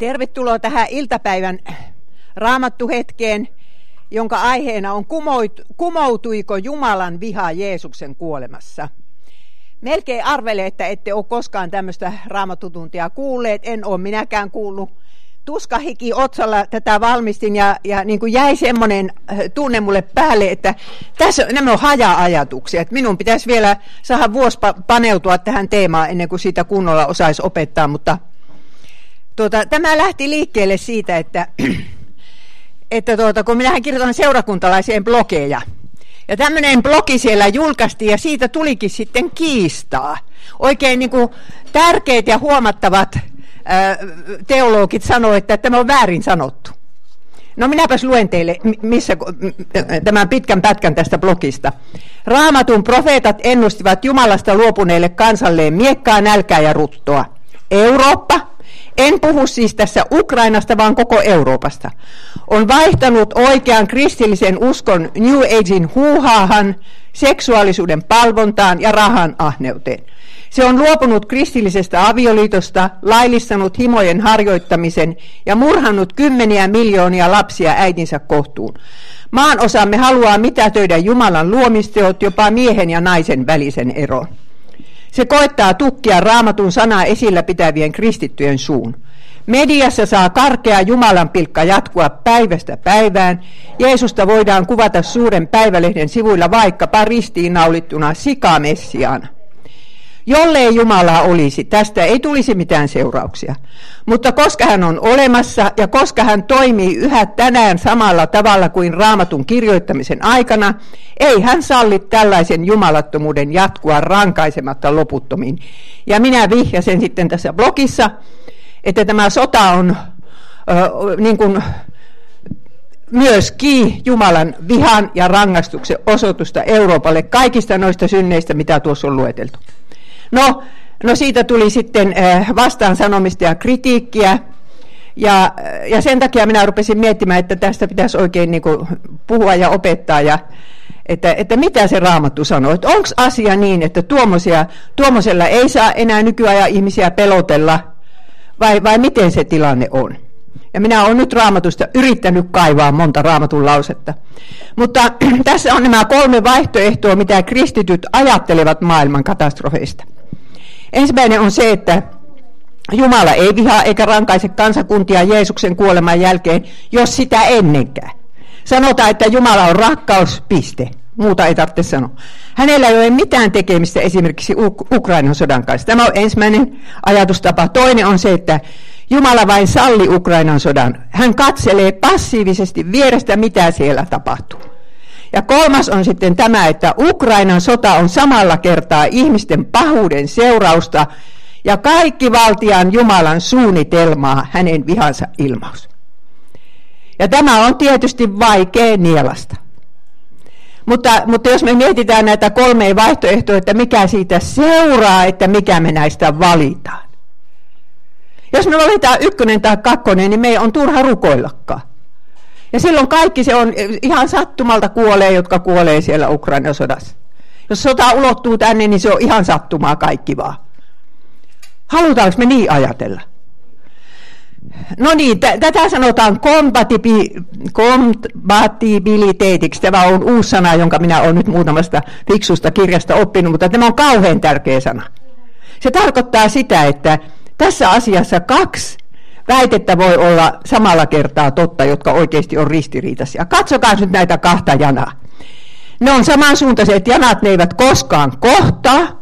Tervetuloa tähän iltapäivän raamattuhetkeen, jonka aiheena on kumoutuiko Jumalan viha Jeesuksen kuolemassa. Melkein arvele, että ette ole koskaan tämmöistä raamattutuntia kuulleet. En ole minäkään kuullut. Tuskahiki otsalla tätä valmistin ja, ja niin kuin jäi semmoinen äh, tunne mulle päälle, että tässä nämä on haja-ajatuksia. Että minun pitäisi vielä saada vuosi paneutua tähän teemaan ennen kuin siitä kunnolla osaisi opettaa, mutta Tuota, tämä lähti liikkeelle siitä, että, että tuota, kun minähän kirjoitan seurakuntalaiseen blogeja, ja tämmöinen blogi siellä julkaistiin ja siitä tulikin sitten kiistaa. Oikein niin kuin tärkeät ja huomattavat teologit sanoivat, että tämä on väärin sanottu. No minäpäs luen teille missä, tämän pitkän pätkän tästä blogista. Raamatun profeetat ennustivat Jumalasta luopuneille kansalleen miekkaa, nälkää ja ruttoa. Eurooppa, en puhu siis tässä Ukrainasta, vaan koko Euroopasta. On vaihtanut oikean kristillisen uskon New Agein huuhaahan, seksuaalisuuden palvontaan ja rahan ahneuteen. Se on luopunut kristillisestä avioliitosta, laillistanut himojen harjoittamisen ja murhannut kymmeniä miljoonia lapsia äitinsä kohtuun. Maan osamme haluaa mitätöidä Jumalan luomisteot jopa miehen ja naisen välisen eron. Se koettaa tukkia raamatun sanaa esillä pitävien kristittyjen suun. Mediassa saa karkea Jumalan pilkka jatkua päivästä päivään. Jeesusta voidaan kuvata suuren päivälehden sivuilla vaikkapa ristiinnaulittuna sikamessiaan. Jollei Jumala olisi, tästä ei tulisi mitään seurauksia. Mutta koska hän on olemassa ja koska hän toimii yhä tänään samalla tavalla kuin raamatun kirjoittamisen aikana, ei hän salli tällaisen jumalattomuuden jatkua rankaisematta loputtomiin. Ja minä vihjasen sitten tässä blogissa, että tämä sota on äh, niin kuin, myöskin Jumalan vihan ja rangaistuksen osoitusta Euroopalle kaikista noista synneistä, mitä tuossa on lueteltu. No, no siitä tuli sitten vastaan sanomista ja kritiikkiä. Ja, ja sen takia minä rupesin miettimään, että tästä pitäisi oikein niin puhua ja opettaa. Ja, että, että mitä se raamattu sanoo. Onko asia niin, että tuommoisella ei saa enää nykyajan ihmisiä pelotella, vai, vai miten se tilanne on? Ja minä olen nyt raamatusta yrittänyt kaivaa monta raamatun lausetta. Mutta tässä on nämä kolme vaihtoehtoa, mitä kristityt ajattelevat maailman katastrofeista. Ensimmäinen on se, että Jumala ei vihaa eikä rankaise kansakuntia Jeesuksen kuoleman jälkeen, jos sitä ennenkään. Sanotaan, että Jumala on rakkaus, piste. Muuta ei tarvitse sanoa. Hänellä ei ole mitään tekemistä esimerkiksi Ukrainan sodan kanssa. Tämä on ensimmäinen ajatustapa. Toinen on se, että Jumala vain salli Ukrainan sodan. Hän katselee passiivisesti vierestä, mitä siellä tapahtuu. Ja kolmas on sitten tämä, että Ukrainan sota on samalla kertaa ihmisten pahuuden seurausta ja kaikki valtian Jumalan suunnitelmaa hänen vihansa ilmaus. Ja tämä on tietysti vaikea nielasta. Mutta, mutta jos me mietitään näitä kolmea vaihtoehtoa, että mikä siitä seuraa, että mikä me näistä valitaan. Jos me valitaan ykkönen tai kakkonen, niin meidän on turha rukoillakaan. Ja silloin kaikki se on ihan sattumalta kuolee, jotka kuolee siellä Ukrainan sodassa. Jos sota ulottuu tänne, niin se on ihan sattumaa kaikki vaan. Halutaanko me niin ajatella? No niin, t- tätä sanotaan kompatibi- kompatibiliteetiksi. Tämä on uusi sana, jonka minä olen nyt muutamasta fiksusta kirjasta oppinut, mutta tämä on kauhean tärkeä sana. Se tarkoittaa sitä, että tässä asiassa kaksi väitettä voi olla samalla kertaa totta, jotka oikeasti on ristiriitaisia. Katsokaa nyt näitä kahta janaa. Ne on samansuuntaiset janat, ne eivät koskaan kohtaa.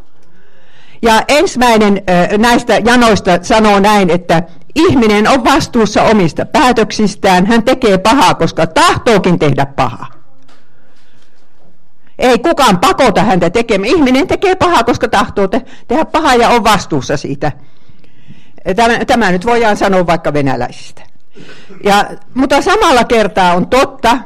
Ja ensimmäinen näistä janoista sanoo näin, että ihminen on vastuussa omista päätöksistään. Hän tekee pahaa, koska tahtookin tehdä pahaa. Ei kukaan pakota häntä tekemään. Ihminen tekee pahaa, koska tahtoo te- tehdä pahaa ja on vastuussa siitä. Tämä, tämä nyt voidaan sanoa vaikka venäläisistä. Ja, mutta samalla kertaa on totta,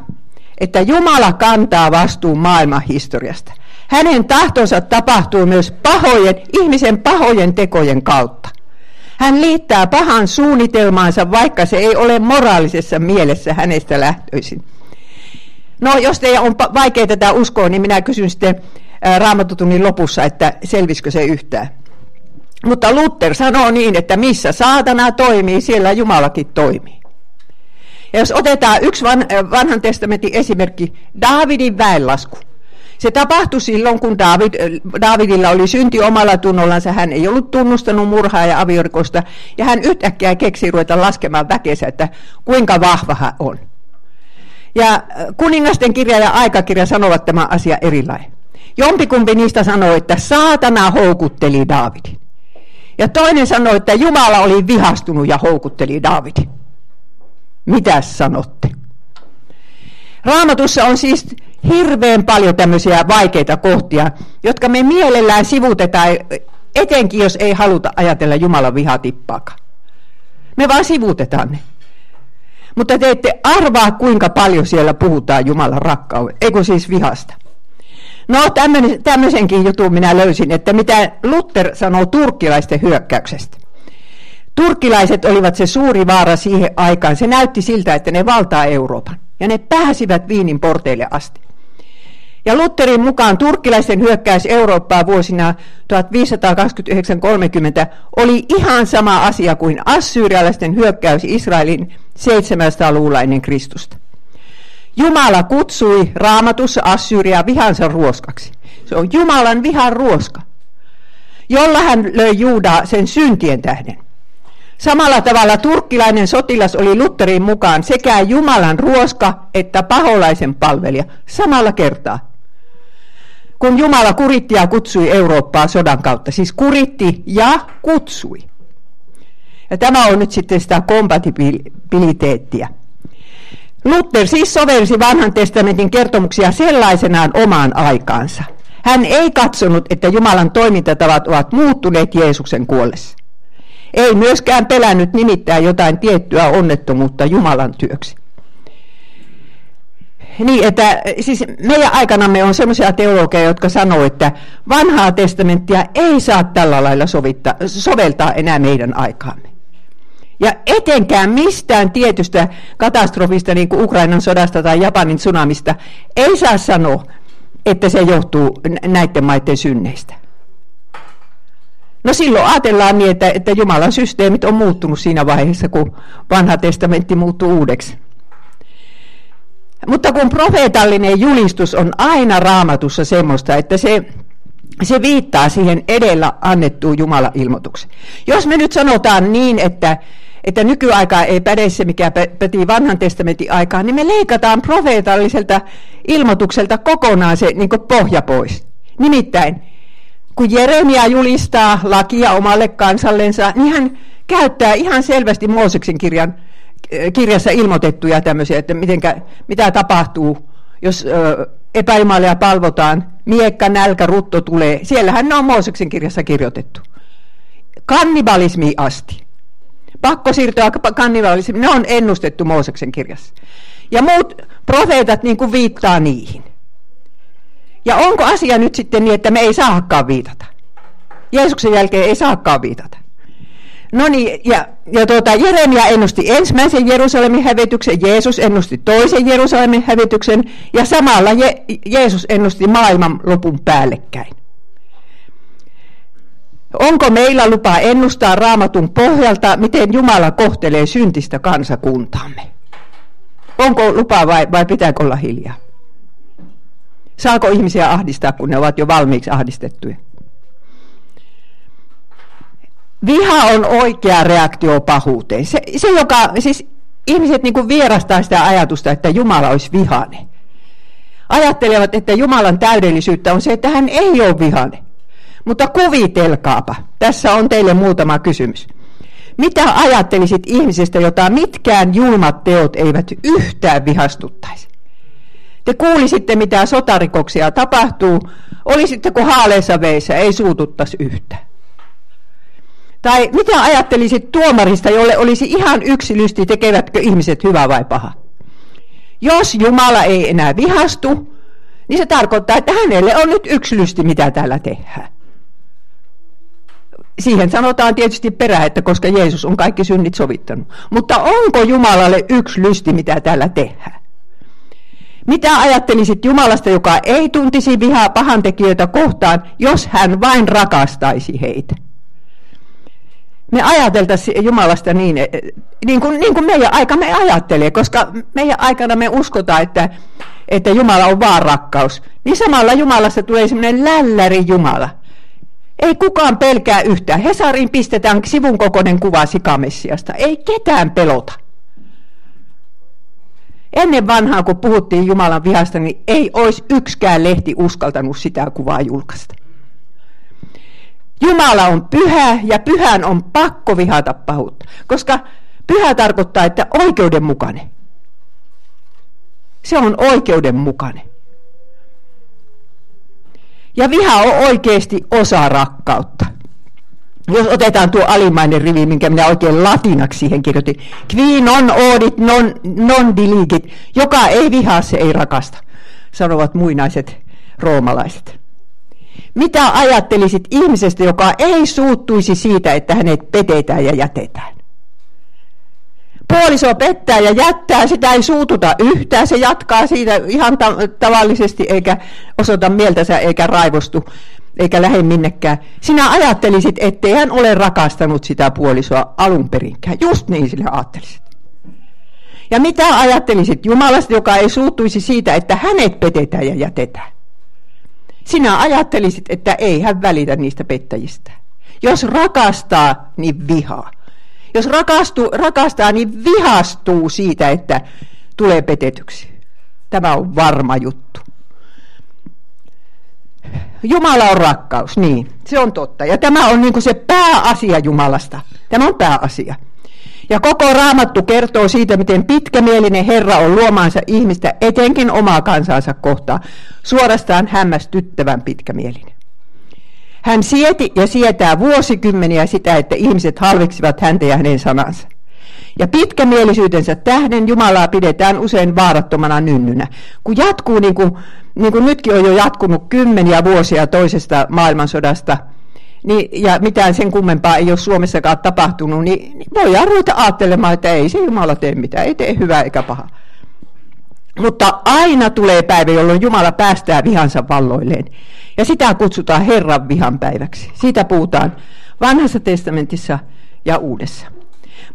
että Jumala kantaa vastuun maailman historiasta. Hänen tahtonsa tapahtuu myös pahojen, ihmisen pahojen tekojen kautta. Hän liittää pahan suunnitelmaansa, vaikka se ei ole moraalisessa mielessä hänestä lähtöisin. No, jos teidän on vaikea tätä uskoa, niin minä kysyn sitten raamatutunnin lopussa, että selvisikö se yhtään. Mutta Luther sanoo niin, että missä saatana toimii, siellä Jumalakin toimii. Ja jos otetaan yksi vanhan testamentin esimerkki, Daavidin väenlasku. Se tapahtui silloin, kun David, Davidilla oli synti omalla tunnollansa. Hän ei ollut tunnustanut murhaa ja aviorikosta. Ja hän yhtäkkiä keksi ruveta laskemaan väkeensä, että kuinka vahva hän on. Ja kuningasten kirja ja aikakirja sanovat tämä asia erilainen. Jompikumpi niistä sanoi, että saatana houkutteli Daavidin. Ja toinen sanoi, että Jumala oli vihastunut ja houkutteli Daavidin. Mitä sanotte? Raamatussa on siis hirveän paljon tämmöisiä vaikeita kohtia, jotka me mielellään sivutetaan, etenkin jos ei haluta ajatella Jumalan vihatippaakaan. Me vaan sivutetaan ne. Mutta te ette arvaa, kuinka paljon siellä puhutaan Jumalan rakkaudesta, eikö siis vihasta. No tämmöisenkin jutun minä löysin, että mitä Luther sanoo turkkilaisten hyökkäyksestä. Turkkilaiset olivat se suuri vaara siihen aikaan. Se näytti siltä, että ne valtaa Euroopan. Ja ne pääsivät Viinin porteille asti. Ja Lutherin mukaan turkkilaisten hyökkäys Eurooppaa vuosina 1529-30 oli ihan sama asia kuin assyrialaisten hyökkäys Israelin 700-luvulla ennen Kristusta. Jumala kutsui raamatussa Assyria vihansa ruoskaksi. Se on Jumalan vihan ruoska, jolla hän löi Juudaa sen syntien tähden. Samalla tavalla turkkilainen sotilas oli Lutherin mukaan sekä Jumalan ruoska että paholaisen palvelija samalla kertaa. Kun Jumala kuritti ja kutsui Eurooppaa sodan kautta, siis kuritti ja kutsui. Ja tämä on nyt sitten sitä kompatibiliteettia. Luther siis sovelsi vanhan testamentin kertomuksia sellaisenaan omaan aikaansa. Hän ei katsonut, että Jumalan toimintatavat ovat muuttuneet Jeesuksen kuollessa. Ei myöskään pelännyt nimittää jotain tiettyä onnettomuutta Jumalan työksi. Niin, että siis meidän aikanamme on sellaisia teologeja, jotka sanoo, että vanhaa testamenttia ei saa tällä lailla sovittaa, soveltaa enää meidän aikaamme. Ja etenkään mistään tietystä katastrofista, niin kuin Ukrainan sodasta tai Japanin tsunamista, ei saa sanoa, että se johtuu näiden maiden synneistä. No silloin ajatellaan niin, että, että Jumalan systeemit on muuttunut siinä vaiheessa, kun vanha testamentti muuttuu uudeksi. Mutta kun profeetallinen julistus on aina raamatussa semmoista, että se, se viittaa siihen edellä annettuun Jumala-ilmoitukseen. Jos me nyt sanotaan niin, että, että nykyaikaa ei päde se, mikä päti vanhan testamentin aikaan, niin me leikataan profeetalliselta ilmoitukselta kokonaan se niin pohja pois. Nimittäin kun Jeremia julistaa lakia omalle kansallensa, niin hän käyttää ihan selvästi Mooseksen kirjan, eh, kirjassa ilmoitettuja tämmöisiä, että mitenkä, mitä tapahtuu, jos epäimalia palvotaan, miekka, nälkä, rutto tulee. Siellähän ne on Mooseksen kirjassa kirjoitettu. Kannibalismi asti. Pakkosiirtoa kannibalismi, ne on ennustettu Mooseksen kirjassa. Ja muut profeetat niin kuin viittaa niihin. Ja onko asia nyt sitten niin, että me ei saakaan viitata? Jeesuksen jälkeen ei saakaan viitata. No niin, ja, ja tuota, Jeremia ennusti ensimmäisen Jerusalemin hävityksen, Jeesus ennusti toisen Jerusalemin hävityksen, ja samalla Je- Jeesus ennusti maailman lopun päällekkäin. Onko meillä lupa ennustaa raamatun pohjalta, miten Jumala kohtelee syntistä kansakuntaamme? Onko lupa vai, vai pitääkö olla hiljaa? Saako ihmisiä ahdistaa, kun ne ovat jo valmiiksi ahdistettuja? Viha on oikea reaktio pahuuteen. Se, se joka, siis ihmiset niin kuin vierastaa sitä ajatusta, että Jumala olisi vihane. Ajattelevat, että Jumalan täydellisyyttä on se, että hän ei ole vihane. Mutta kuvitelkaapa, tässä on teille muutama kysymys. Mitä ajattelisit ihmisestä, jota mitkään julmat teot eivät yhtään vihastuttaisi? Te kuulisitte, mitä sotarikoksia tapahtuu, olisitteko haaleessa veissä, ei suututtaisi yhtä. Tai mitä ajattelisit tuomarista, jolle olisi ihan yksi lysti, tekevätkö ihmiset hyvä vai paha? Jos Jumala ei enää vihastu, niin se tarkoittaa, että hänelle on nyt yksi lysti, mitä täällä tehdään. Siihen sanotaan tietysti perä, että koska Jeesus on kaikki synnit sovittanut. Mutta onko Jumalalle yksi lysti, mitä täällä tehdään? Mitä ajattelisit Jumalasta, joka ei tuntisi vihaa pahantekijöitä kohtaan, jos hän vain rakastaisi heitä? Me ajateltaisiin Jumalasta niin, e, niin kuin, niin kuin meidän aika me ajattelee, koska meidän aikana me uskotaan, että, että Jumala on vaan rakkaus. Niin samalla Jumalasta tulee semmoinen lälläri Jumala. Ei kukaan pelkää yhtään. Hesariin pistetään sivun kokoinen kuva sikamessiasta. Ei ketään pelota. Ennen vanhaa, kun puhuttiin Jumalan vihasta, niin ei olisi yksikään lehti uskaltanut sitä kuvaa julkaista. Jumala on pyhä ja pyhän on pakko vihata pahuutta, koska pyhä tarkoittaa, että oikeudenmukainen. Se on oikeudenmukainen. Ja viha on oikeasti osa rakkautta. Jos otetaan tuo alimmainen rivi, minkä minä oikein latinaksi siihen kirjoitin. Qui non odit non, non diligit. Joka ei vihaa, se ei rakasta, sanovat muinaiset roomalaiset. Mitä ajattelisit ihmisestä, joka ei suuttuisi siitä, että hänet petetään ja jätetään? Puoliso pettää ja jättää, sitä ei suututa yhtään, se jatkaa siitä ihan ta- tavallisesti eikä osoita mieltänsä eikä raivostu eikä lähde minnekään. Sinä ajattelisit, ettei hän ole rakastanut sitä puolisoa alun perinkään. Just niin sille ajattelisit. Ja mitä ajattelisit Jumalasta, joka ei suuttuisi siitä, että hänet petetään ja jätetään? Sinä ajattelisit, että ei hän välitä niistä pettäjistä. Jos rakastaa, niin vihaa. Jos rakastu, rakastaa, niin vihastuu siitä, että tulee petetyksi. Tämä on varma juttu. Jumala on rakkaus, niin, se on totta. Ja tämä on niin se pääasia Jumalasta. Tämä on pääasia. Ja koko raamattu kertoo siitä, miten pitkämielinen Herra on luomaansa ihmistä, etenkin omaa kansansa kohtaan, suorastaan hämmästyttävän pitkämielinen. Hän sieti ja sietää vuosikymmeniä sitä, että ihmiset halveksivat häntä ja hänen sanansa. Ja pitkämielisyytensä tähden Jumalaa pidetään usein vaarattomana nynnynä. Kun jatkuu niin kuin, niin kuin nytkin on jo jatkunut kymmeniä vuosia toisesta maailmansodasta, niin, ja mitään sen kummempaa ei ole Suomessakaan tapahtunut, niin, niin voi ruveta ajattelemaan, että ei se Jumala tee mitään, ei tee hyvää eikä paha. Mutta aina tulee päivä, jolloin Jumala päästää vihansa valloilleen. Ja sitä kutsutaan Herran vihan päiväksi. Siitä puhutaan vanhassa testamentissa ja uudessa.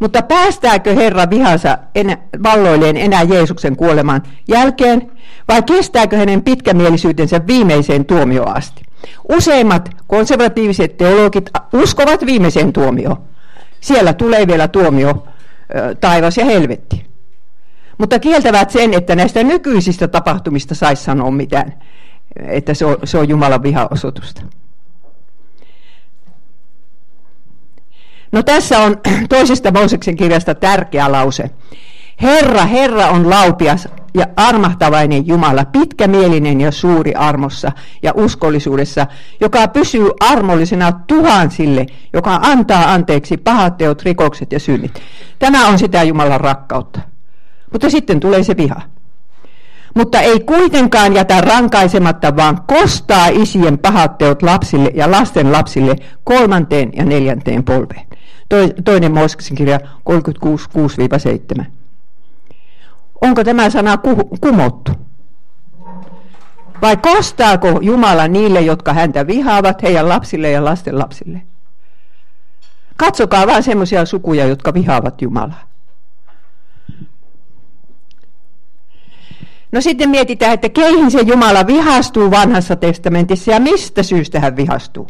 Mutta päästääkö Herra vihansa enä, valloilleen enää Jeesuksen kuoleman jälkeen, vai kestääkö hänen pitkämielisyytensä viimeiseen tuomioon asti? Useimmat konservatiiviset teologit uskovat viimeiseen tuomioon. Siellä tulee vielä tuomio, taivas ja helvetti. Mutta kieltävät sen, että näistä nykyisistä tapahtumista saisi sanoa mitään, että se on, se on Jumalan vihaosoitusta. No tässä on toisesta Mooseksen kirjasta tärkeä lause. Herra, Herra on laupias ja armahtavainen Jumala, pitkämielinen ja suuri armossa ja uskollisuudessa, joka pysyy armollisena tuhansille, joka antaa anteeksi pahat teot, rikokset ja synnit. Tämä on sitä Jumalan rakkautta. Mutta sitten tulee se viha. Mutta ei kuitenkaan jätä rankaisematta, vaan kostaa isien pahat teot lapsille ja lasten lapsille kolmanteen ja neljänteen polveen. Toinen Mooseksen kirja 36, 6-7. Onko tämä sana kumottu? Vai kostaako Jumala niille, jotka häntä vihaavat, heidän lapsille ja lasten lapsille? Katsokaa vain semmoisia sukuja, jotka vihaavat Jumalaa. No sitten mietitään, että keihin se Jumala vihastuu vanhassa testamentissa ja mistä syystä hän vihastuu.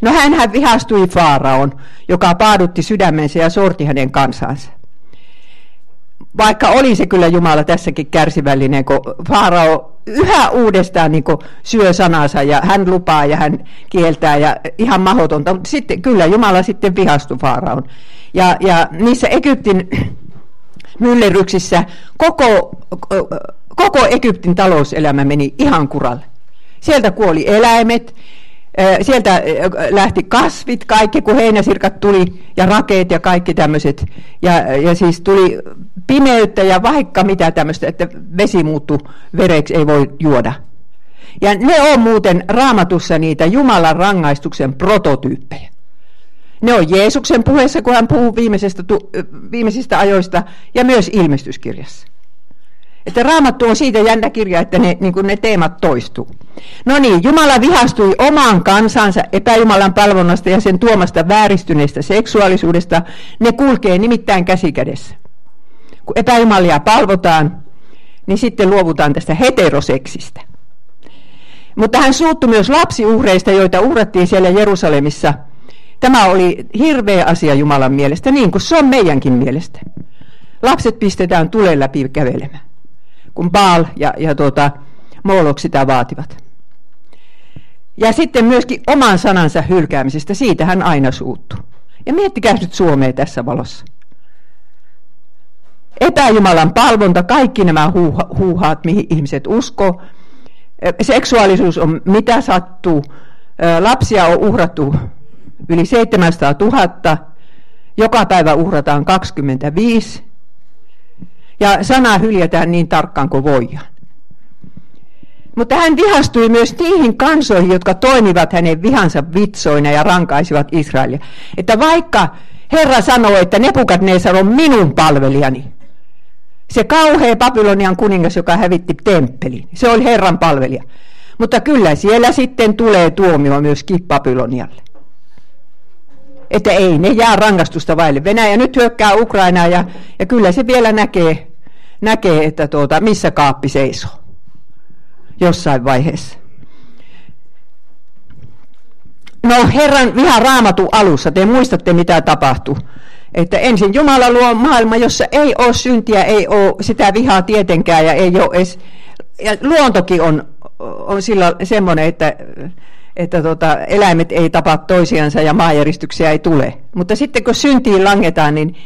No hän vihastui Faaraon, joka paadutti sydämensä ja sorti hänen kansansa. Vaikka oli se kyllä Jumala tässäkin kärsivällinen, kun Faarao yhä uudestaan niin syö sanansa ja hän lupaa ja hän kieltää ja ihan mahdotonta. Mutta sitten kyllä Jumala sitten vihastui Faaraon. Ja, ja niissä Egyptin myllerryksissä koko, koko Egyptin talouselämä meni ihan kuralle. Sieltä kuoli eläimet, sieltä lähti kasvit, kaikki kun heinäsirkat tuli ja rakeet ja kaikki tämmöiset. Ja, ja siis tuli pimeyttä ja vaikka mitä tämmöistä, että vesi muuttui vereksi, ei voi juoda. Ja ne on muuten raamatussa niitä Jumalan rangaistuksen prototyyppejä. Ne on Jeesuksen puheessa, kun hän puhuu viimeisestä, viimeisistä ajoista ja myös ilmestyskirjassa. Että raamattu on siitä jännä kirja, että ne, niin ne teemat toistuu. No niin, Jumala vihastui omaan kansansa epäjumalan palvonnasta ja sen tuomasta vääristyneestä seksuaalisuudesta. Ne kulkee nimittäin käsikädessä. Kun epäjumalia palvotaan, niin sitten luovutaan tästä heteroseksistä. Mutta hän suuttui myös lapsiuhreista, joita uhrattiin siellä Jerusalemissa. Tämä oli hirveä asia Jumalan mielestä, niin kuin se on meidänkin mielestä. Lapset pistetään tulen läpi kävelemään, kun Baal ja, ja tuota, Moolok sitä vaativat. Ja sitten myöskin oman sanansa hylkäämisestä, siitä hän aina suuttuu. Ja miettikää nyt Suomea tässä valossa. Epäjumalan palvonta, kaikki nämä huuha, huuhaat, mihin ihmiset uskoo. Seksuaalisuus on mitä sattuu. Lapsia on uhrattu yli 700 000. Joka päivä uhrataan 25. Ja sana hyljätään niin tarkkaan kuin voidaan. Mutta hän vihastui myös niihin kansoihin, jotka toimivat hänen vihansa vitsoina ja rankaisivat Israelia. Että vaikka Herra sanoi, että Nebukadnesar on minun palvelijani, se kauhea Babylonian kuningas, joka hävitti temppelin, se oli Herran palvelija. Mutta kyllä siellä sitten tulee tuomio myöskin Babylonialle. Että ei ne jää rangaistusta vaille. Venäjä nyt hyökkää Ukrainaa ja, ja kyllä se vielä näkee, näkee että tuota, missä kaappi seisoo jossain vaiheessa. No Herran viha raamatu alussa, te muistatte mitä tapahtui. Että ensin Jumala luo maailma, jossa ei ole syntiä, ei ole sitä vihaa tietenkään ja ei ole edes, ja luontokin on, on silloin semmoinen, että, että tota, eläimet ei tapa toisiansa ja maajäristyksiä ei tule. Mutta sitten kun syntiin langetaan, niin,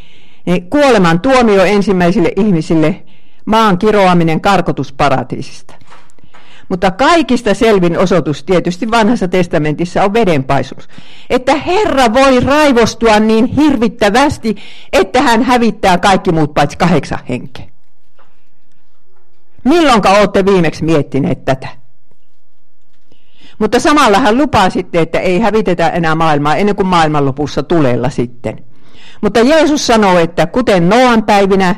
niin kuoleman tuomio ensimmäisille ihmisille, maan kiroaminen karkotusparatiisista. Mutta kaikista selvin osoitus tietysti vanhassa testamentissa on vedenpaisuus. Että Herra voi raivostua niin hirvittävästi, että hän hävittää kaikki muut paitsi kahdeksan henkeä. Milloinka olette viimeksi miettineet tätä? Mutta samalla hän lupaa sitten, että ei hävitetä enää maailmaa ennen kuin maailmanlopussa tulella sitten. Mutta Jeesus sanoo, että kuten Noan päivinä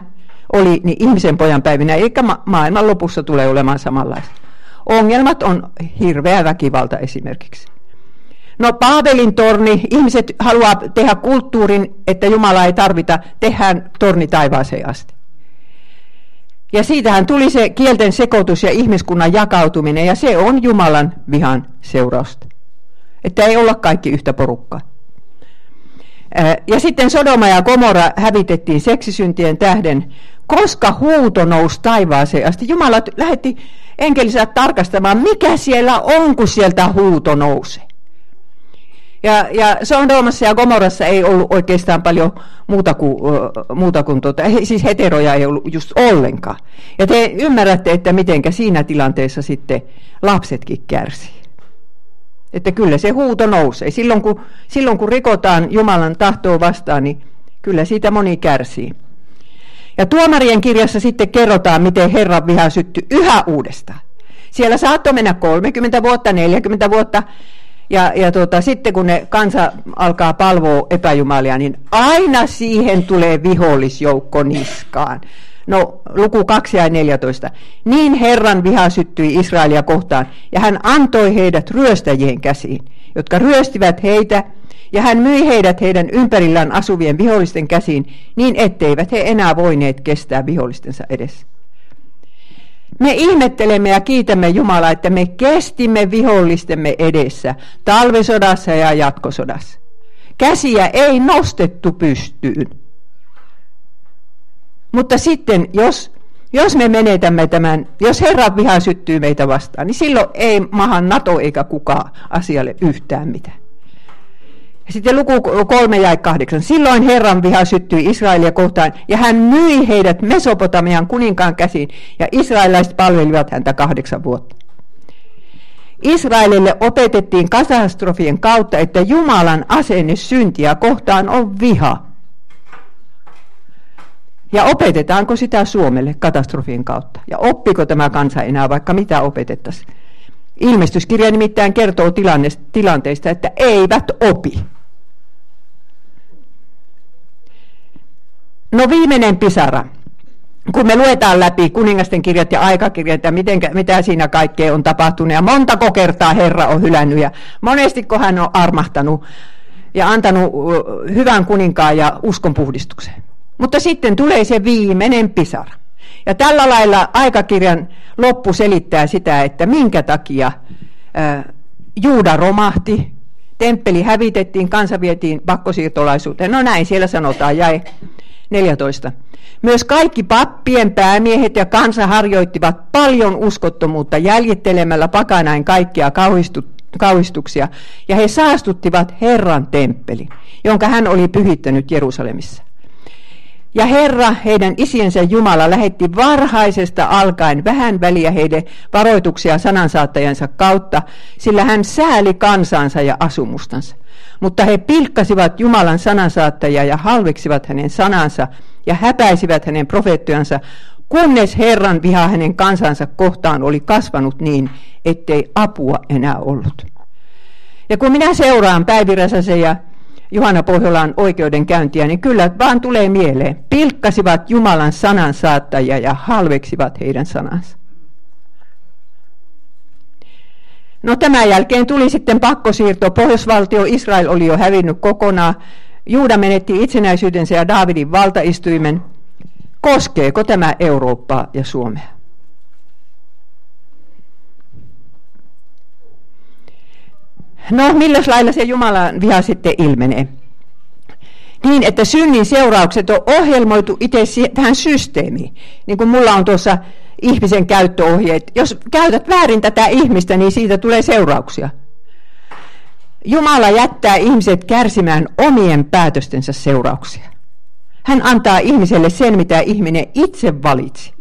oli, niin ihmisen pojan päivinä, eikä ma- maailman lopussa tule olemaan samanlaista. Ongelmat on hirveä väkivalta esimerkiksi. No Paavelin torni, ihmiset haluaa tehdä kulttuurin, että Jumala ei tarvita, tehdään torni taivaaseen asti. Ja siitähän tuli se kielten sekoitus ja ihmiskunnan jakautuminen, ja se on Jumalan vihan seurausta. Että ei olla kaikki yhtä porukkaa. Ja sitten Sodoma ja Gomorra hävitettiin seksisyntien tähden, koska huuto nousi taivaaseen asti. Jumala lähetti enkelinsä tarkastamaan, mikä siellä on, kun sieltä huuto nousee. Ja, ja Sodomassa ja Gomorrassa ei ollut oikeastaan paljon muuta kuin, muuta kuin tuota, siis heteroja ei ollut just ollenkaan. Ja te ymmärrätte, että mitenkä siinä tilanteessa sitten lapsetkin kärsii. Että kyllä se huuto nousee. Silloin kun, silloin kun rikotaan Jumalan tahtoa vastaan, niin kyllä siitä moni kärsii. Ja tuomarien kirjassa sitten kerrotaan, miten Herran viha syttyi yhä uudestaan. Siellä saattoi mennä 30 vuotta, 40 vuotta, ja, ja tuota, sitten kun ne kansa alkaa palvoa epäjumalia, niin aina siihen tulee vihollisjoukko niskaan. No, luku 2 ja 14. Niin Herran viha syttyi Israelia kohtaan, ja hän antoi heidät ryöstäjien käsiin, jotka ryöstivät heitä ja hän myi heidät heidän ympärillään asuvien vihollisten käsiin niin etteivät he enää voineet kestää vihollistensa edessä. Me ihmettelemme ja kiitämme Jumalaa, että me kestimme vihollistemme edessä talvisodassa ja jatkosodassa. Käsiä ei nostettu pystyyn. Mutta sitten, jos, jos me menetämme tämän, jos Herran viha syttyy meitä vastaan, niin silloin ei maha NATO eikä kukaan asialle yhtään mitään. Sitten luku 3 ja 8. Silloin Herran viha syttyi Israelia kohtaan, ja hän myi heidät Mesopotamian kuninkaan käsiin, ja israelilaiset palvelivat häntä kahdeksan vuotta. Israelille opetettiin katastrofien kautta, että Jumalan asenne syntiä kohtaan on viha. Ja opetetaanko sitä Suomelle katastrofien kautta? Ja oppiko tämä kansa enää vaikka mitä opetettaisiin? Ilmestyskirja nimittäin kertoo tilanteista, että eivät opi. No viimeinen pisara. kun me luetaan läpi kuningasten kirjat ja aikakirjat ja miten, mitä siinä kaikkea on tapahtunut ja montako kertaa Herra on hylännyt ja monestiko hän on armahtanut ja antanut hyvän kuninkaan ja uskonpuhdistuksen. Mutta sitten tulee se viimeinen pisara. Ja tällä lailla aikakirjan loppu selittää sitä, että minkä takia Juuda romahti, temppeli hävitettiin, kansa vietiin pakkosiirtolaisuuteen. No näin siellä sanotaan, jäi 14. Myös kaikki pappien päämiehet ja kansa harjoittivat paljon uskottomuutta jäljittelemällä pakanain kaikkia kauhistuksia, ja he saastuttivat Herran temppelin, jonka hän oli pyhittänyt Jerusalemissa. Ja Herra, heidän isiensä Jumala, lähetti varhaisesta alkaen vähän väliä heidän varoituksia sanansaattajansa kautta, sillä hän sääli kansansa ja asumustansa. Mutta he pilkkasivat Jumalan sanansaattajia ja halveksivat hänen sanansa ja häpäisivät hänen profeettojansa, kunnes Herran viha hänen kansansa kohtaan oli kasvanut niin, ettei apua enää ollut. Ja kun minä seuraan Päivi Räsäsen ja Juhana Pohjolan oikeudenkäyntiä, niin kyllä vaan tulee mieleen. Pilkkasivat Jumalan sanan saattajia ja halveksivat heidän sanansa. No tämän jälkeen tuli sitten pakkosiirto. Pohjoisvaltio Israel oli jo hävinnyt kokonaan. Juuda menetti itsenäisyytensä ja Daavidin valtaistuimen. Koskeeko tämä Eurooppaa ja Suomea? No, millä lailla se Jumalan viha sitten ilmenee? Niin, että synnin seuraukset on ohjelmoitu itse tähän systeemiin. Niin kuin mulla on tuossa ihmisen käyttöohjeet. Jos käytät väärin tätä ihmistä, niin siitä tulee seurauksia. Jumala jättää ihmiset kärsimään omien päätöstensä seurauksia. Hän antaa ihmiselle sen, mitä ihminen itse valitsi.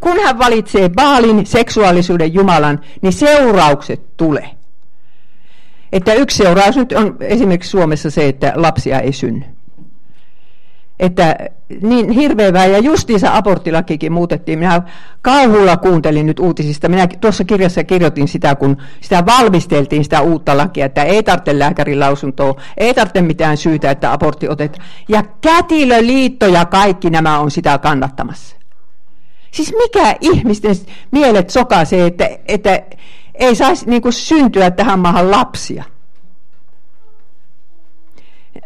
Kun hän valitsee Baalin seksuaalisuuden Jumalan, niin seuraukset tulee. Että yksi seuraus nyt on esimerkiksi Suomessa se, että lapsia ei synny. Että niin hirveävää, ja justiinsa aborttilakikin muutettiin. Minä kauhulla kuuntelin nyt uutisista. Minä tuossa kirjassa kirjoitin sitä, kun sitä valmisteltiin sitä uutta lakia, että ei tarvitse lääkärin lausuntoa, ei tarvitse mitään syytä, että abortti otetaan. Ja kätilöliitto ja kaikki nämä on sitä kannattamassa. Siis mikä ihmisten mielet sokaisee, että, että ei saisi niin kuin syntyä tähän maahan lapsia.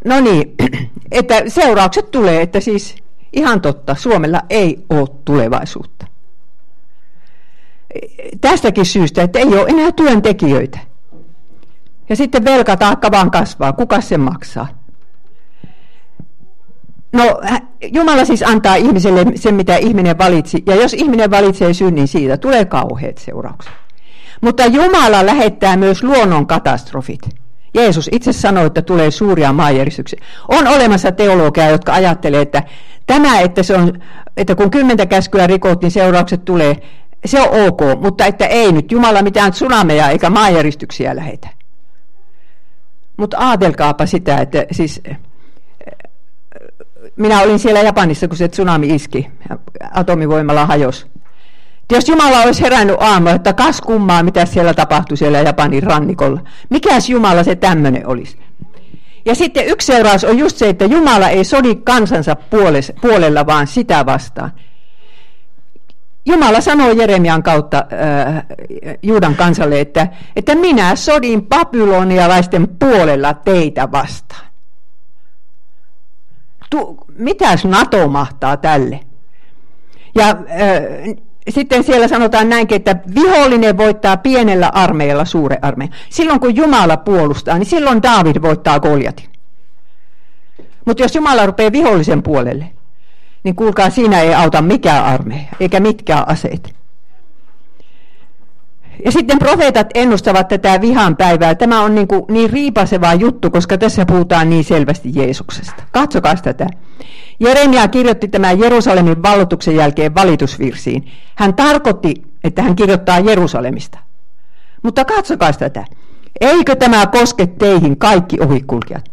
No niin, että seuraukset tulee, että siis ihan totta, Suomella ei ole tulevaisuutta. Tästäkin syystä, että ei ole enää työntekijöitä. Ja sitten velkataakka vaan kasvaa. Kuka sen maksaa? No, Jumala siis antaa ihmiselle sen, mitä ihminen valitsi. Ja jos ihminen valitsee synnin siitä, tulee kauheat seuraukset. Mutta Jumala lähettää myös luonnon katastrofit. Jeesus itse sanoi, että tulee suuria maanjäristyksiä. On olemassa teologia, jotka ajattelee, että tämä, että, se on, että kun kymmentä käskyä rikot, niin seuraukset tulee, se on ok, mutta että ei nyt Jumala mitään tsunameja eikä maanjäristyksiä lähetä. Mutta ajatelkaapa sitä, että siis minä olin siellä Japanissa, kun se tsunami iski, atomivoimalla hajosi. Jos Jumala olisi herännyt aamulla, että kas kummaa, mitä siellä tapahtui siellä Japanin rannikolla. Mikäs Jumala se tämmöinen olisi? Ja sitten yksi seuraus on just se, että Jumala ei sodi kansansa puolella, vaan sitä vastaan. Jumala sanoo Jeremian kautta äh, Juudan kansalle, että, että minä sodin babylonialaisten puolella teitä vastaan. Tu, mitäs NATO mahtaa tälle? Ja äh, sitten siellä sanotaan näinkin, että vihollinen voittaa pienellä armeijalla suure armeijan. Silloin kun Jumala puolustaa, niin silloin David voittaa Goljatin. Mutta jos Jumala rupeaa vihollisen puolelle, niin kuulkaa, siinä ei auta mikään armeija, eikä mitkään aseet. Ja sitten profeetat ennustavat tätä vihan päivää. Tämä on niin, kuin niin riipaseva juttu, koska tässä puhutaan niin selvästi Jeesuksesta. Katsokaa tätä. Jeremia kirjoitti tämän Jerusalemin vallotuksen jälkeen valitusvirsiin. Hän tarkoitti, että hän kirjoittaa Jerusalemista. Mutta katsokaa tätä. Eikö tämä koske teihin kaikki ohikulkijat?